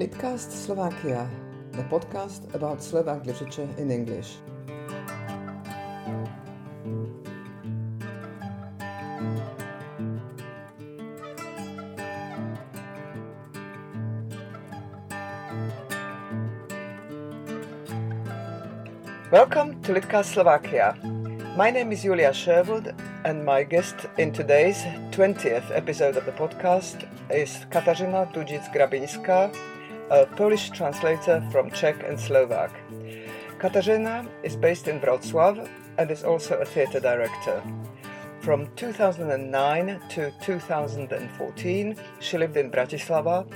Litcast Slovakia, the podcast about Slovak literature in English. Welcome to Litcast Slovakia. My name is Julia Sherwood, and my guest in today's 20th episode of the podcast is Katarzyna Dudzic-Grabińska, a Polish translator from Czech and Slovak. Katarzyna is based in Wrocław and is also a theatre director. From 2009 to 2014, she lived in Bratislava,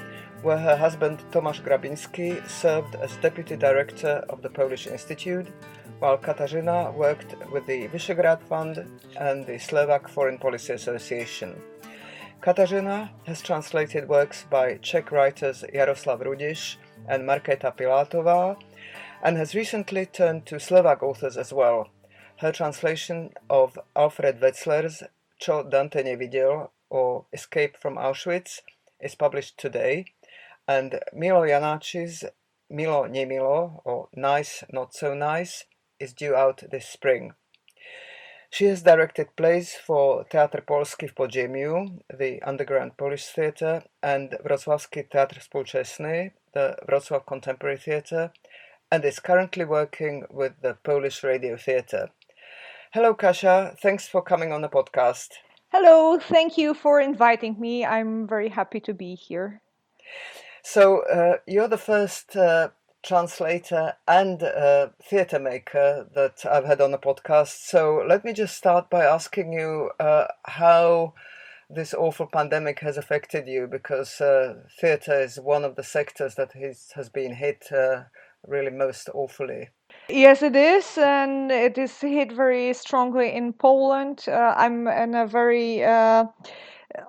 where her husband Tomasz Grabiński served as deputy director of the Polish Institute, while Katarzyna worked with the Visegrad Fund and the Slovak Foreign Policy Association. Katarzyna has translated works by Czech writers Jaroslav Rudiš and Markéta Pilátová and has recently turned to Slovak authors as well. Her translation of Alfred Wetzler's Čo Dante nevidel or Escape from Auschwitz is published today, and Milo Janáč's Milo Nemilo or Nice Not So Nice is due out this spring. She has directed plays for Teatr Polski w Podziemiu, the underground Polish theatre, and Wrocławski Teatr Współczesny, the Wrocław Contemporary Theatre, and is currently working with the Polish Radio Theatre. Hello, Kasia. Thanks for coming on the podcast. Hello, thank you for inviting me. I'm very happy to be here. So, uh, you're the first uh, translator and a theatre maker that I've had on the podcast. So let me just start by asking you uh, how this awful pandemic has affected you, because uh, theatre is one of the sectors that is, has been hit uh, really most awfully. Yes, it is, and it is hit very strongly in Poland. Uh, I'm in a very uh,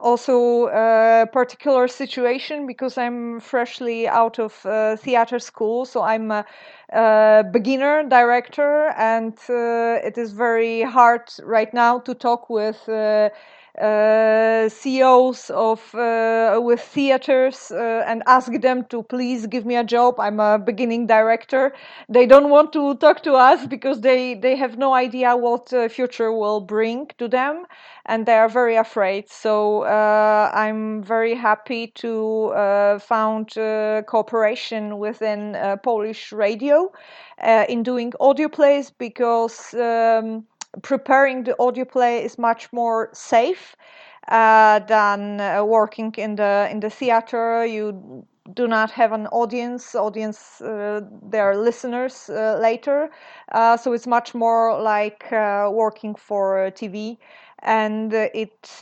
also a particular situation because I'm freshly out of uh, theater school, so I'm a, a beginner director, and uh, it is very hard right now to talk with. Uh, uh, CEOs of uh, with theaters uh, and ask them to please give me a job. I'm a beginning director. They don't want to talk to us because they they have no idea what the future will bring to them, and they are very afraid. So uh, I'm very happy to uh, found uh, cooperation within Polish radio in doing audio plays because. Um, preparing the audio play is much more safe uh, than uh, working in the in the theater. You do not have an audience. Audience, uh, they are listeners uh, later, uh, so it's much more like uh, working for TV, and it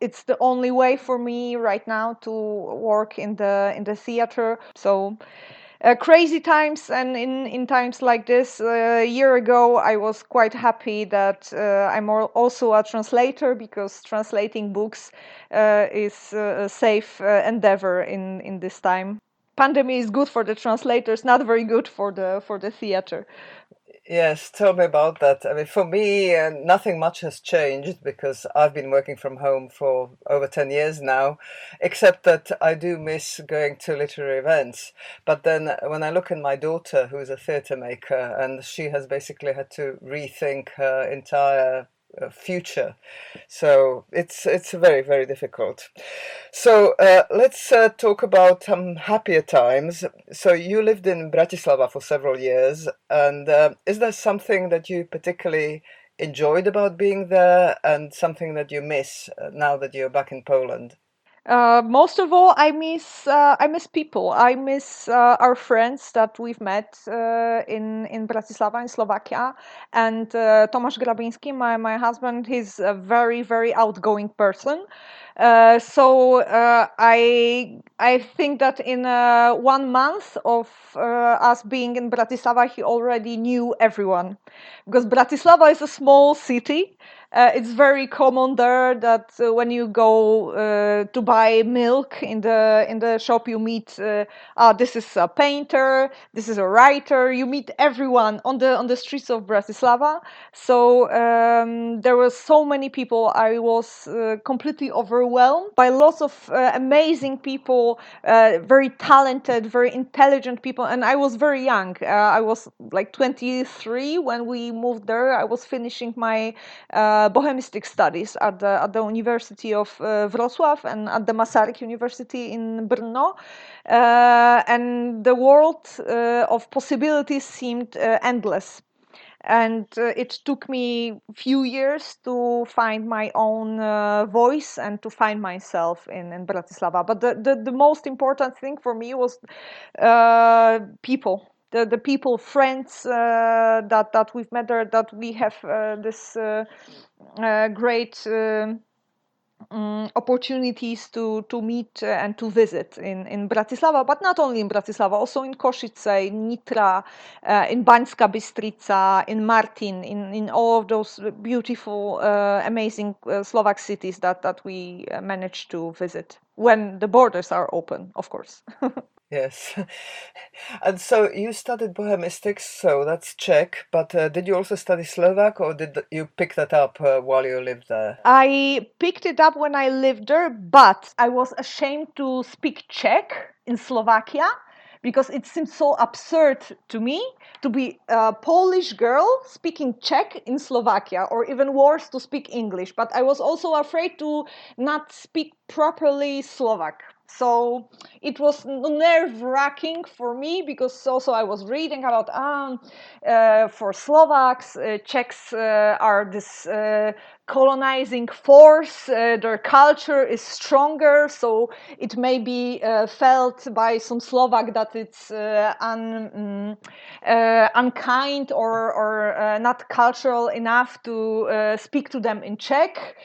it's the only way for me right now to work in the in the theater. So uh, crazy times and in, in times like this uh, a year ago i was quite happy that uh, i'm also a translator because translating books uh, is a safe uh, endeavor in, in this time. Pandemic is good for the translators not very good for the for the theater Yes, tell me about that. I mean, for me, uh, nothing much has changed because I've been working from home for over 10 years now, except that I do miss going to literary events. But then when I look at my daughter, who is a theatre maker, and she has basically had to rethink her entire uh, future. So it's it's very very difficult. So uh, let's uh, talk about some happier times. So you lived in Bratislava for several years, and uh, is there something that you particularly enjoyed about being there, and something that you miss uh, now that you're back in Poland? Uh, most of all, I miss uh, I miss people. I miss uh, our friends that we've met uh, in in Bratislava in Slovakia. And uh, Tomasz Grabiński, my my husband, he's a very very outgoing person. Uh, so I I think that in one month of us being in Bratislava, he already knew everyone, because Bratislava is a small city. Uh, it's very common there that uh, when you go uh, to buy milk in the in the shop, you meet. ah, this is a painter. This is a writer. You meet everyone on the on the streets of Bratislava. So um, there were so many people. I was completely overwhelmed overwhelmed by lots of uh, amazing people, uh, very talented, very intelligent people. And I was very young. Uh, I was like 23 when we moved there. I was finishing my uh, bohemistic studies at the, at the University of uh, Wrocław and at the Masaryk University in Brno. Uh, and the world of possibilities seemed endless and uh, it took me few years to find my own uh, voice and to find myself in, in Bratislava. But the, the, the most important thing for me was uh, people. The, the people, friends uh, that, that we've met there, that we have uh, this uh, great um, opportunities to, to meet and to visit in, in Bratislava, but not only in Bratislava, also in Košice, in Nitra, uh, in Banská Bystrica, in Martin, in, in all of those beautiful, uh, amazing uh, Slovak cities that, that we uh, managed to visit when the borders are open, of course. Yes. And so you studied Bohemistics, so that's Czech, but uh, did you also study Slovak or did you pick that up uh, while you lived there? I picked it up when I lived there, but I was ashamed to speak Czech in Slovakia because it seemed so absurd to me to be a Polish girl speaking Czech in Slovakia, or even worse, to speak English. But I was also afraid to not speak properly Slovak so it was nerve wracking for me because also I was reading about um, uh, for Slovaks, uh, Czechs uh, are this uh, colonizing force, uh, their culture is stronger, so it may be uh, felt by some Slovak that it's un, um, unkind or, or not cultural enough to speak to them in Czech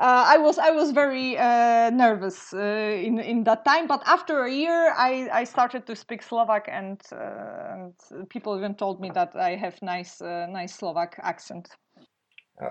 uh, I was I was very uh, nervous uh, in in that time. But after a year, I, I started to speak Slovak, and, uh, and people even told me that I have nice uh, nice Slovak accent.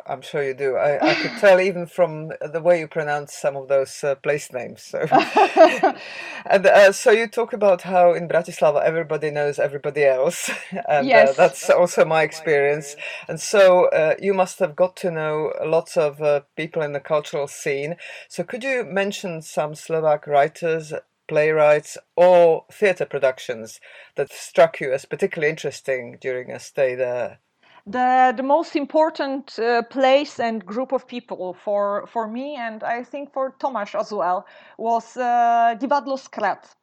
I'm sure you do. I, I could tell even from the way you pronounce some of those uh, place names. So, and uh, so you talk about how in Bratislava everybody knows everybody else, and uh, yes. uh, that's also my experience. And so uh, you must have got to know lots of uh, people in the cultural scene. So could you mention some Slovak writers, playwrights, or theatre productions that struck you as particularly interesting during a stay there? The the most important uh, place and group of people for for me and I think for Tomasz as well was uh, Divadlo Skrat.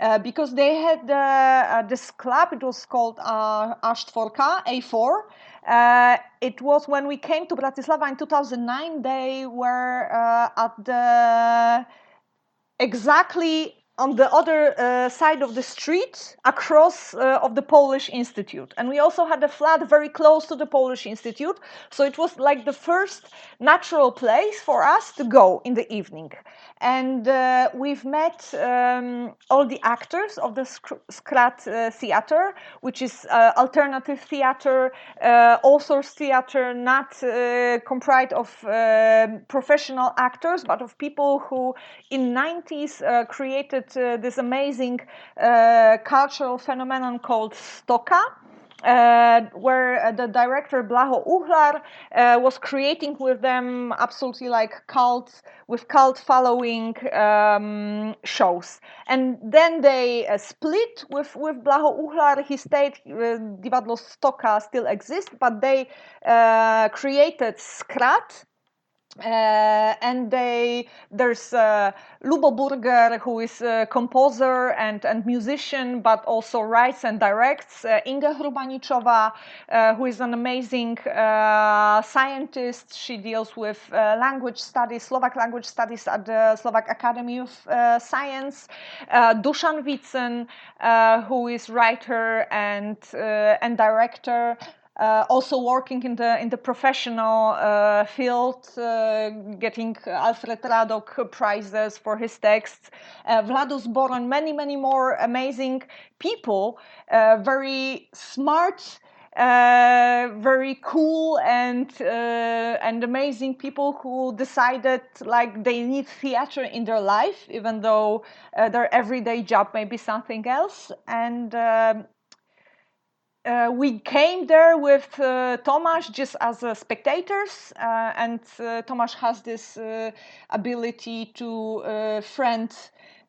Uh, because they had uh, this club, it was called uh, A4, A4. Uh, it was when we came to Bratislava in 2009, they were uh, at the exactly on the other uh, side of the street across uh, of the Polish Institute. And we also had a flat very close to the Polish Institute. So it was like the first natural place for us to go in the evening. And uh, we've met um, all the actors of the Skrat uh, Theater, which is uh, alternative theater, uh, authors theater, not comprised of professional actors, but of people who in 90s created uh, this amazing uh, cultural phenomenon called Stoka. Uh, where uh, the director Blaho Uhlar uh, was creating with them absolutely like cult with cult following um, shows, and then they uh, split with with Blaho Uhlar. He stayed. Divadlo Stoka still exists, but they created Skrat uh, and they there's uh, Ľubo Burgr who is a composer and, and musician but also writes and directs. Uh, Inga Hrubaničová uh, who is an amazing uh, scientist. She deals with uh, language studies Slovak language studies at the Slovak Academy of Science. Dusan Vicen who is writer and and director uh, also working in the in the professional uh, field, uh, getting Alfred Radok prizes for his texts, uh, Vlado Zboroň, many many more amazing people, uh, very smart. Uh, very cool and uh, and amazing people who decided like they need theater in their life, even though their everyday job may be something else. And um, uh, we came there with uh, Tomasz just as uh, spectators, uh, and uh, Tomasz has this uh, ability to friend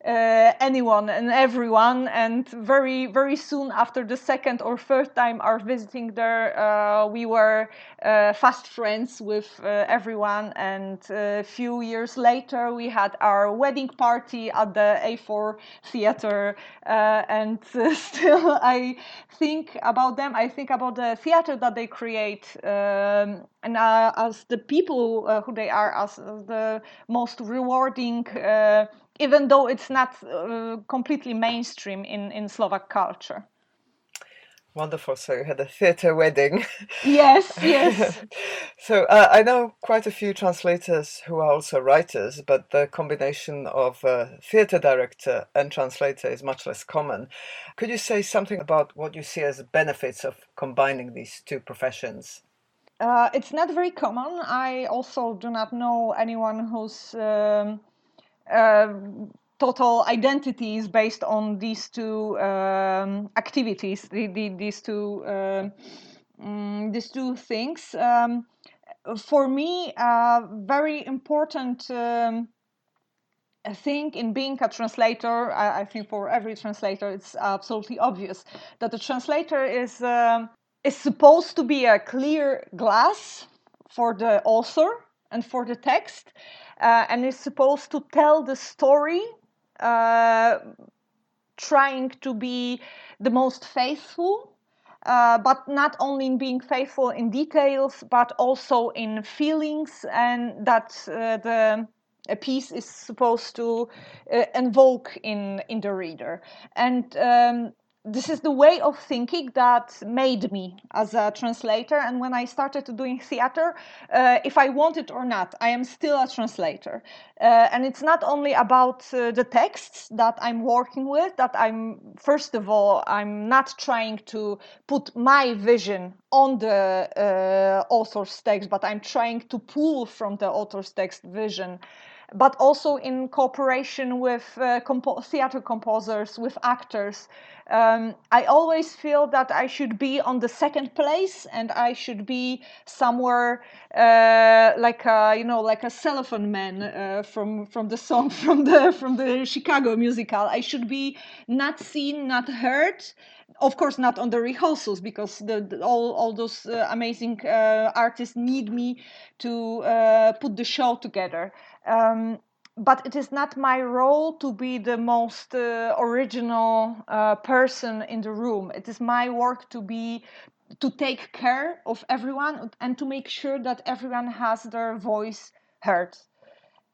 uh, anyone and everyone. And very very soon after the second or third time our visiting there uh, we were uh, fast friends with uh, everyone. And a few years later we had our wedding party at the a4 theater uh, and uh, still i think about them. I think about the theater that they create um, and as the people who they are as the most rewarding even though it's not uh, completely mainstream in, in Slovak culture. Wonderful. So you had a theatre wedding. Yes, yes. so uh, I know quite a few translators who are also writers, but the combination of uh, theatre director and translator is much less common. Could you say something about what you see as benefits of combining these two professions? Uh, it's not very common. I also do not know anyone who's. Um, total identity is based on these two um, activities, the, the, these two um, mm, these two things. Um, for me, a very important um, thing in being a translator, I, I, think for every translator, it's absolutely obvious that the translator is um, is supposed to be a clear glass for the author and for the text uh, and is supposed to tell the story uh, trying to be the most faithful uh, but not only in being faithful in details but also in feelings and that uh, the a piece is supposed to uh, invoke in in the reader. And um, this is the way of thinking that made me as a translator. And when i started doing theater uh, if i want it or not i am still a translator. Uh, and it's not only about uh, the texts that i'm working with that i'm first of all i'm not trying to put my vision on the uh, author's text but i'm trying to pull from the author's text vision but also in cooperation with uh, compo- theater composers, with actors. Um, I always feel that I should be on the second place, and I should be somewhere uh, like a, you know, like a cellophane man uh, from from the song from the from the Chicago musical. I should be not seen, not heard, of course not on the rehearsals because the, the all all those uh, amazing uh, artists need me to uh, put the show together. Um, but it is not my role to be the most uh, original uh, person in the room. It is my work to be to take care of everyone and to make sure that everyone has their voice heard.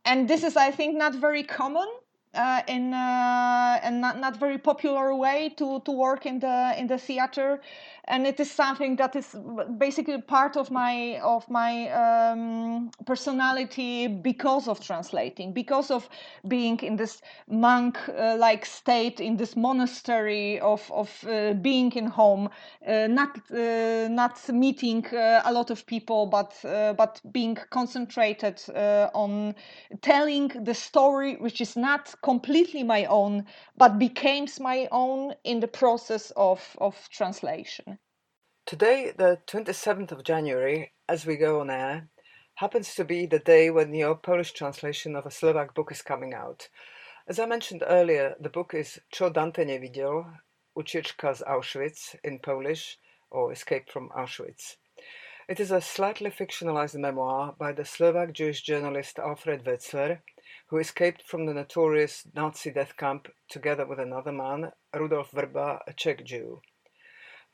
And this is i think not very common uh, in uh, a not, not very popular way to, to work in the in the theater. And it is something that is basically part of my of my um, personality because of translating because of being in this monk uh, like state in this monastery of of uh, being in home uh, not uh, not meeting a lot of people but but being concentrated on telling the story which is not completely my own but became my own in the process of of translation Today, the 27th of January, as we go on air, happens to be the day when your Polish translation of a Slovak book is coming out. As I mentioned earlier, the book is Čo Dante nevidel, Ucieczka z Auschwitz in Polish, or Escape from Auschwitz. It is a slightly fictionalized memoir by the Slovak Jewish journalist Alfred Wetzler, who escaped from the notorious Nazi death camp together with another man, Rudolf Vrba, a Czech Jew.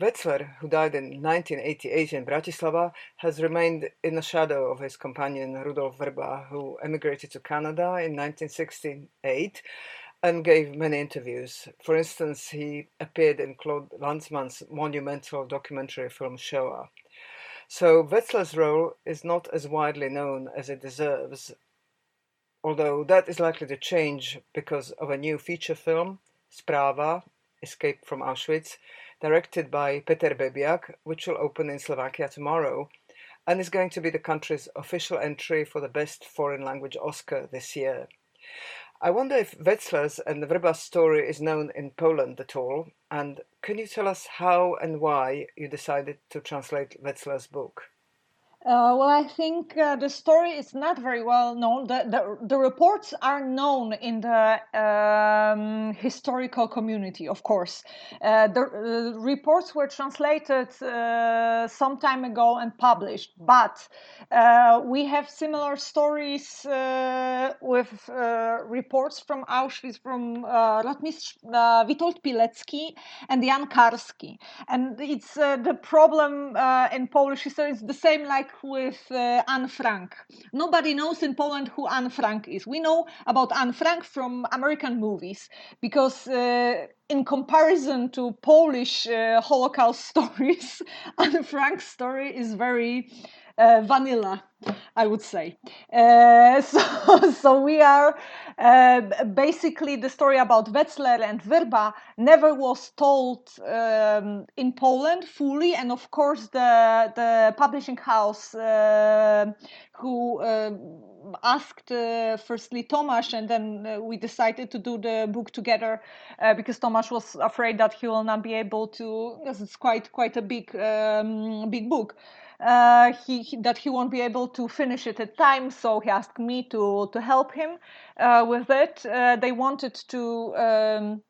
Wetzler, who died in 1988 in Bratislava, has remained in the shadow of his companion Rudolf Vrba, who emigrated to Canada in 1968 and gave many interviews. For instance, he appeared in Claude Lanzmann's monumental documentary film Shoah. So Wetzler's role is not as widely known as it deserves, although that is likely to change because of a new feature film, Sprava, Escape from Auschwitz, directed by Peter Bebjak, which will open in Slovakia tomorrow and is going to be the country's official entry for the Best Foreign Language Oscar this year. I wonder if Wetzler's and the Vrba's story is known in Poland at all, and can you tell us how and why you decided to translate Wetzler's book? Uh, well, I think uh, the story is not very well known. The, the, the reports are known in the um, historical community, of course. Uh, the uh, reports were translated uh, some time ago and published, but uh, we have similar stories with reports from Auschwitz from uh, Witold Pilecki and Jan Karski. And it's the problem in Polish history it's the same like with uh, Anne Frank. Nobody knows in Poland who Anne Frank is. We know about Anne Frank from American movies because, uh, in comparison to Polish uh, Holocaust stories, Anne Frank's story is very uh, vanilla, I would say. Uh, so, so we are uh, basically the story about Wetzler and Vrba never was told um, in Poland fully, and of course the the publishing house uh, who uh, asked uh, firstly Tomasz, and then uh, we decided to do the book together uh, because Tomasz was afraid that he will not be able to, because it's quite quite a big um, big book uh, he, he, that he won't be able to finish it at time, so he asked me to to help him uh, with it. Uh, they wanted to um,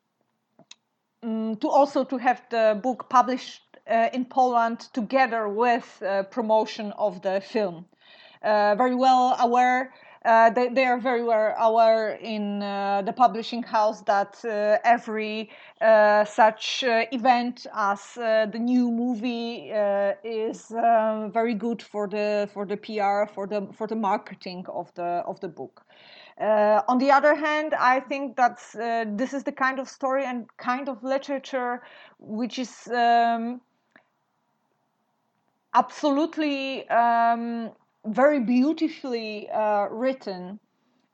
um, to also to have the book published in Poland together with promotion of the film. Uh, very well aware uh, they, they, are very aware in uh, the publishing house that uh, every uh, such uh, event as the new movie is um, very good for the for the PR for the for the marketing of the of the book. on the other hand, I think that this is the kind of story and kind of literature which is um, absolutely um, very beautifully uh, written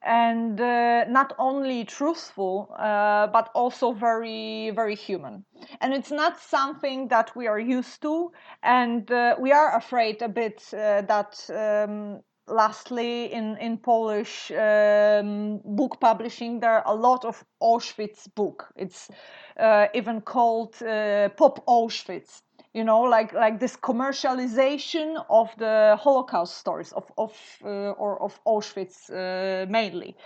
and uh, not only truthful uh, but also very very human. And it's not something that we are used to and uh, we are afraid a bit uh, that um, lastly in in polish um, book publishing there are a lot of auschwitz book. It's uh, even called pop auschwitz you know like like this commercialization of the holocaust stories of of uh, or of auschwitz uh, mainly.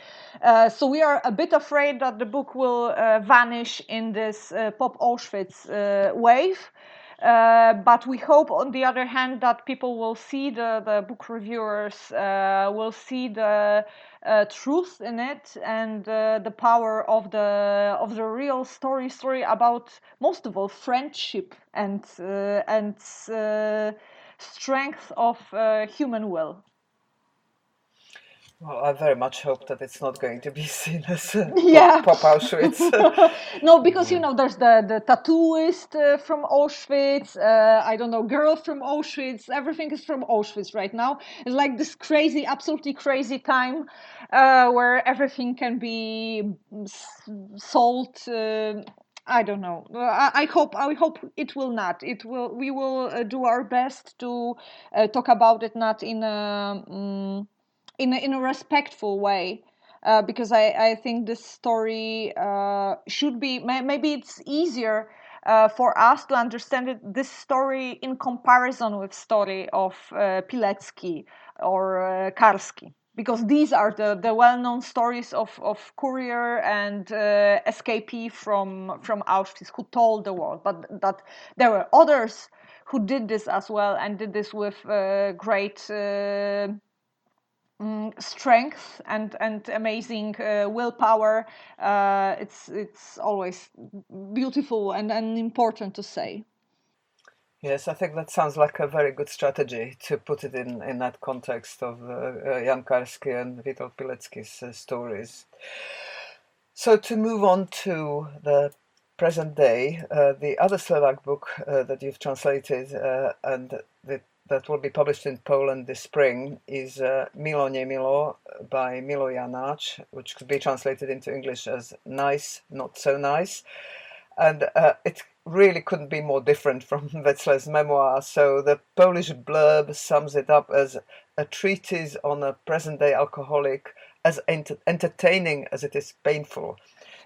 Uh, so we are a bit afraid that the book will uh, vanish in this uh, pop auschwitz uh, wave. But we hope, on the other hand, that people will see the, the book reviewers will see the uh, truth in it and uh, the power of the of the real story story about most of all friendship and uh, and strength of human will. Well, I very much hope that it's not going to be seen as a yeah. pop, Auschwitz. no, because you know there's the the tattooist uh, from Auschwitz. Uh, I don't know, girl from Auschwitz. Everything is from Auschwitz right now. It's like this crazy, absolutely crazy time uh, where everything can be sold. Uh, I don't know. I, I, hope I hope it will not. It will. We will uh, do our best to uh, talk about it, not in a. Um, in a, in a respectful way uh, because I, I think this story uh, should be maybe it's easier uh, for us to understand it, this story in comparison with story of uh, Pilecki or uh, Karski because these are the, the well-known stories of, of courier and uh, escapee from from Auschwitz who told the world but that there were others who did this as well and did this with uh, great uh, um, strength and and amazing uh, willpower. Uh, it's it's always beautiful and, and important to say. Yes, I think that sounds like a very good strategy to put it in, in that context of uh, uh Jan Karski and Witold Pilecki's uh, stories. So to move on to the present day, uh, the other Slovak book that you've translated and the that will be published in Poland this spring is uh, Milo Milo by Milo Janáč, which could be translated into English as Nice, Not So Nice. And uh, it really couldn't be more different from Wetzler's memoir. So the Polish blurb sums it up as a treatise on a present day alcoholic as ent- entertaining as it is painful.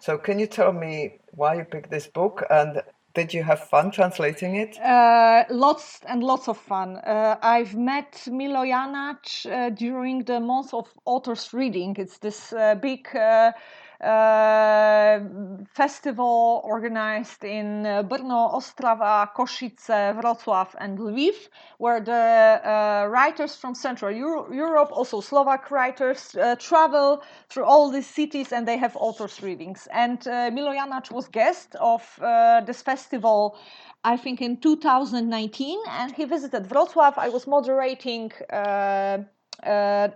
So, can you tell me why you picked this book and did you have fun translating it? Uh, lots and lots of fun. Uh, I've met Milo Janáč uh, during the month of authors reading. It's this uh, big uh, festival organized in uh, Brno, Ostrava, Košice, Wrocław, and Lviv, where the uh, writers from Central Euro- Europe, also Slovak writers, uh, travel through all these cities and they have authors readings. And uh, Milo Janáč was guest of uh, this festival. I think in 2019, and he visited Wrocław. I was moderating uh,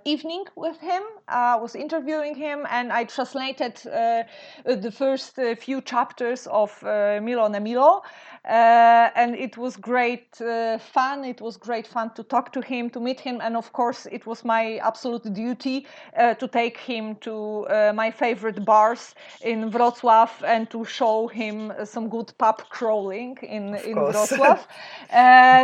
evening with him. I was interviewing him, and I translated uh, the first uh, few chapters of uh, Milo Nemilo. Uh, and it was great uh, fun. It was great fun to talk to him, to meet him, and of course, it was my absolute duty to take him to my favorite bars in Wrocław and to show him some good pub crawling in in Wrocław.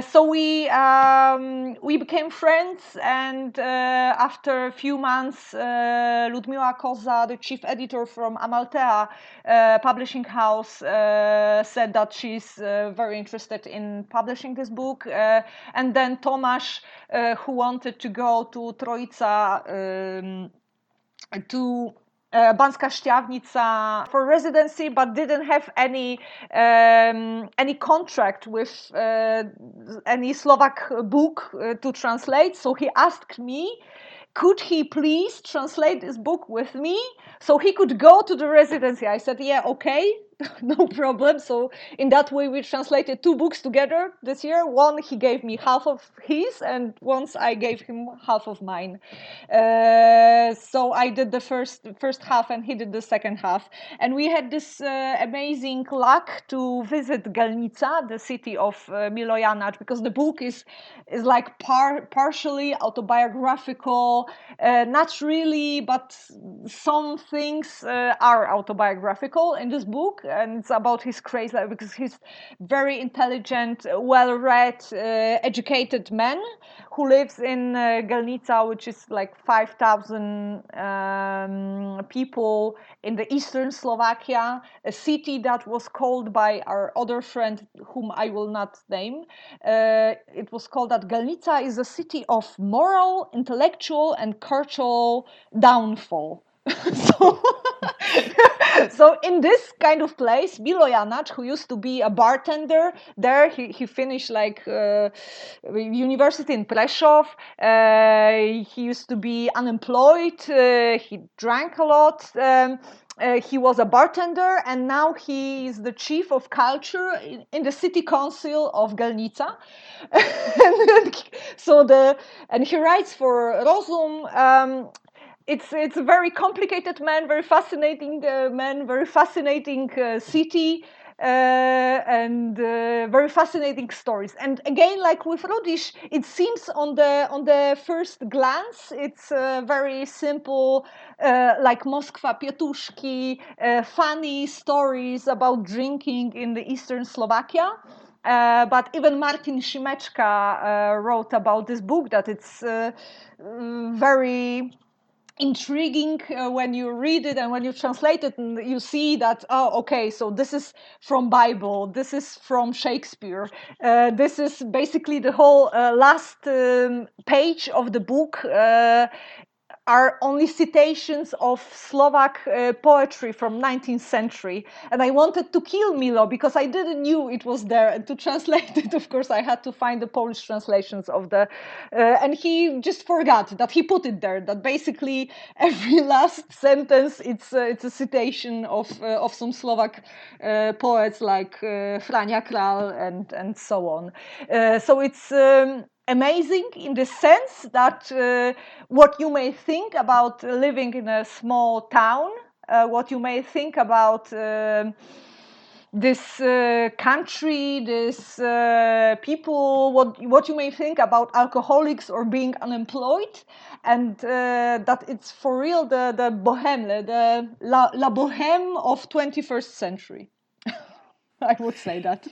so we um, we became friends and uh, after a few months, uh, Ludmila Koza, the chief editor from Amaltea uh, publishing house, said that she's very interested in publishing this book. and then Tomasz, who wanted to go to Troica um, to uh, Banská Štiavnica for residency, but didn't have any um, any contract with uh, any Slovak book uh, to translate. So he asked me could he please translate this book with me so he could go to the residency? I said, yeah, okay, no problem. So in that way, we translated two books together this year. One he gave me half of his, and once I gave him half of mine. Uh, so I did the first first half, and he did the second half. And we had this uh, amazing luck to visit Gelnica, the city of uh, Milo Janáč, because the book is is like par- partially autobiographical, uh, not really, but some things uh, are autobiographical in this book and it's about his crazy life because he's very intelligent, well-read, uh, educated man who lives in uh, Gelnica, which is like 5,000 um, people in the eastern Slovakia, a city that was called by our other friend, whom I will not name. Uh, it was called that Gelnica is a city of moral, intellectual, and cultural downfall. so, so in this kind of place, Milo Janáč, who used to be a bartender there, he, he finished like uh, university in Prešov. Uh, he used to be unemployed. Uh, he drank a lot. Um, uh, he was a bartender and now he is the chief of culture in, in the city council of Gelnica. so the and he writes for Rozum. Um, it's it's a very complicated man, very fascinating uh, man, very fascinating uh, city. Uh, and uh, very fascinating stories. And again, like with Rudiš, it seems on the on the first glance, it's uh, very simple, uh, like Moskva Pietuszki, funny stories about drinking in the eastern Slovakia. Uh, but even Martin Šimečka uh, wrote about this book that it's uh, very intriguing uh, when you read it and when you translate it and you see that oh okay so this is from bible this is from shakespeare uh, this is basically the whole uh, last um, page of the book uh, are only citations of Slovak uh, poetry from 19th century. And I wanted to kill Milo because I didn't knew it was there. And to translate it, of course, I had to find the Polish translations of the. Uh, and he just forgot that he put it there. That basically every last sentence it's uh, it's a citation of uh, of some Slovak uh, poets like uh, Fraňo Kráľ and and so on. so it's. Um, amazing in the sense that uh, what you may think about living in a small town, uh, what you may think about uh, this uh, country, this uh, people, what what you may think about alcoholics or being unemployed, and uh, that it's for real the the bohème, the la, la bohème of 21st century. I would say that.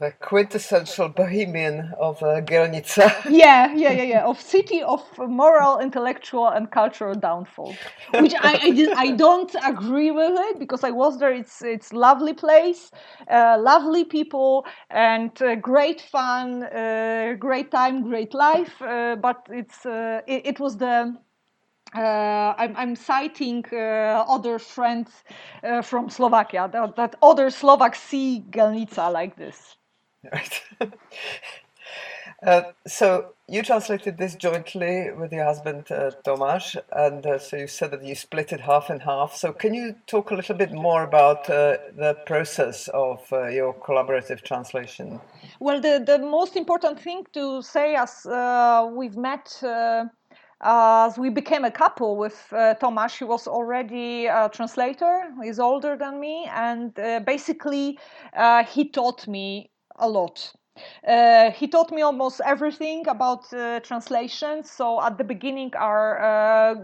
The quintessential bohemian of uh, Gelnica. yeah, yeah, yeah, yeah. Of city of moral, intellectual, and cultural downfall, which I I, did, I don't agree with it because I was there. It's it's lovely place, uh, lovely people, and uh, great fun, uh, great time, great life. Uh, but it's uh, it, it was the uh, I'm, I'm, citing uh, other friends uh, from Slovakia that, that, other Slovaks see Gelnica like this. Right. Uh, so you translated this jointly with your husband uh, Tomáš, and uh, so you said that you split it half and half. So can you talk a little bit more about the process of your collaborative translation? Well, the, the most important thing to say as we've met as we became a couple with uh, Tomasz. He was already a translator. He's older than me, and uh, basically, uh, he taught me a lot. Uh, he taught me almost everything about uh, translation. So at the beginning, our uh,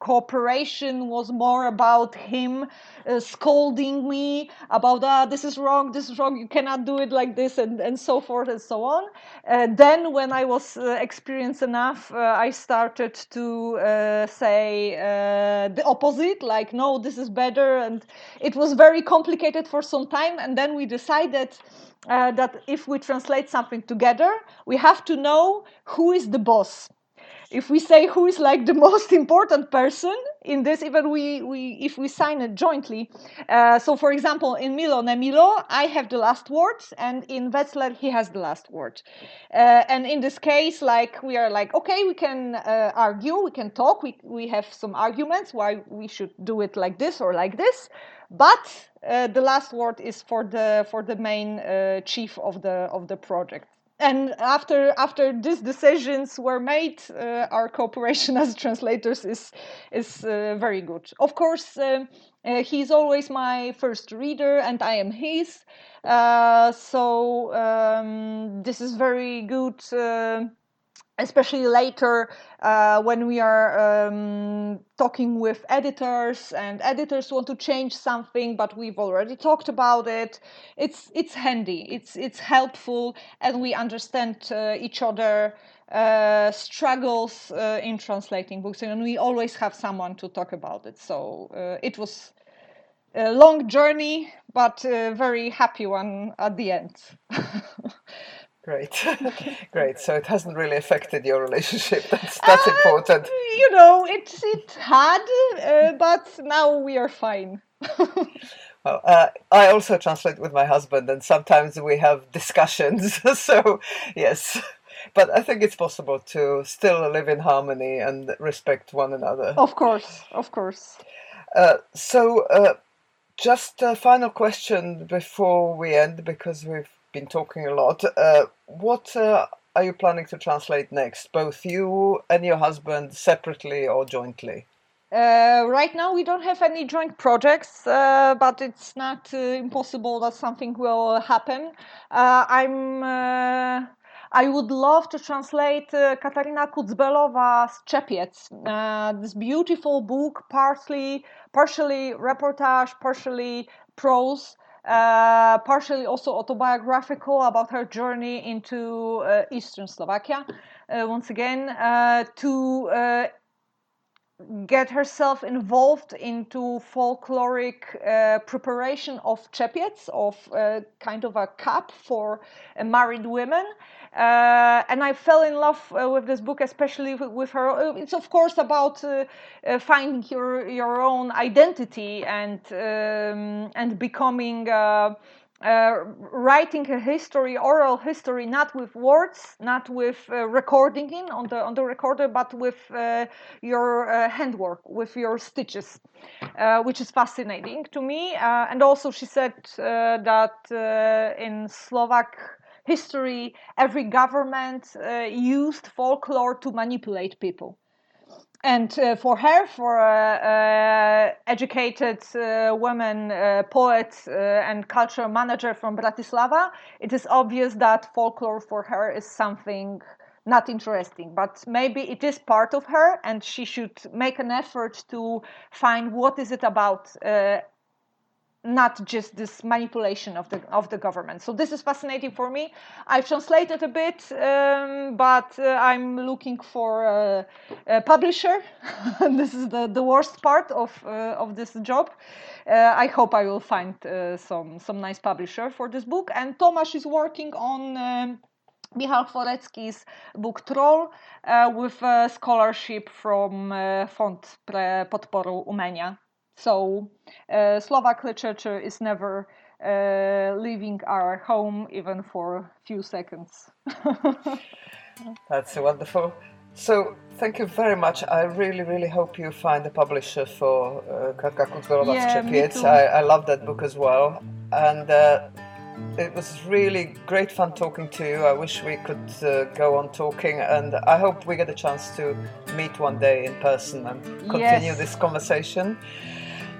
cooperation was more about him uh, scolding me about ah this is wrong this is wrong you cannot do it like this and, and so forth and so on uh, then when i was experienced enough i started to say the opposite like no this is better and it was very complicated for some time and then we decided that if we translate something together we have to know who is the boss. If we say who is like the most important person in this even we, we if we sign it jointly uh, so for example in milo ne milo i have the last word and in wetzler he has the last word uh, and in this case like we are like okay we can uh, argue we can talk we, we have some arguments why we should do it like this or like this but uh, the last word is for the for the main uh, chief of the of the project and after after these decisions were made, uh, our cooperation as translators is is uh, very good. Of course, uh, uh he's always my first reader, and I am his. So um, this is very good especially later uh, when we are um, talking with editors and editors want to change something but we've already talked about it. It's it's handy. It's it's helpful and we understand uh, each other uh, struggles uh, in translating books and we always have someone to talk about it. So uh, it was a long journey but a very happy one at the end Great, great. So it hasn't really affected your relationship. That's that's uh, important. You know, it it had, uh, but now we are fine. well, uh, I also translate with my husband, and sometimes we have discussions. so yes, but I think it's possible to still live in harmony and respect one another. Of course, of course. Uh, so. Uh, just a final question before we end, because we've been talking a lot. Uh, what uh, are you planning to translate next? Both you and your husband separately or jointly? Uh, right now, we don't have any joint projects, uh, but it's not uh, impossible that something will happen. Uh, I'm. Uh, I would love to translate uh, Katarína Kucbelová's Čepiec, this beautiful book, partly, partially reportage, partially prose, uh, partially also autobiographical about her journey into uh, eastern Slovakia. Uh, once again, uh, to get herself involved into folkloric uh, preparation of Czepiec, of uh, kind of a cup for uh, married women. Uh, and I fell in love with this book, especially with her. It's of course about finding your your own identity and um, and becoming uh, writing a history, oral history, not with words, not with uh, recording in on the on the recorder, but with uh, your uh, handwork, with your stitches, uh, which is fascinating to me. and also, she said that in Slovak history, every government used folklore to manipulate people and uh, for her, for uh, educated uh, woman uh, poet uh, and cultural manager from Bratislava, it is obvious that folklore for her is something not interesting. But maybe it is part of her, and she should make an effort to find what is it about not just this manipulation of the of the government. So this is fascinating for me. I've translated a bit, um, but uh, I'm looking for a, a publisher. this is the, the worst part of uh, of this job. Uh, I hope I will find uh, some some nice publisher for this book. And Tomasz is working on. Um, Michał Hvorecký's book Troll uh, with a scholarship from uh, Fond Podporu Umenia. So uh, Slovak literature is never uh, leaving our home even for a few seconds. That's wonderful. So thank you very much. I really, really hope you find a publisher for uh, Katka yeah, I, I love that book as well. And uh, it was really great fun talking to you. I wish we could uh, go on talking, and I hope we get a chance to meet one day in person and continue yes. this conversation.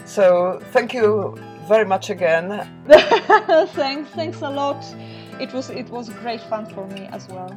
So, thank you very much again. thanks, thanks a lot. It was it was great fun for me as well.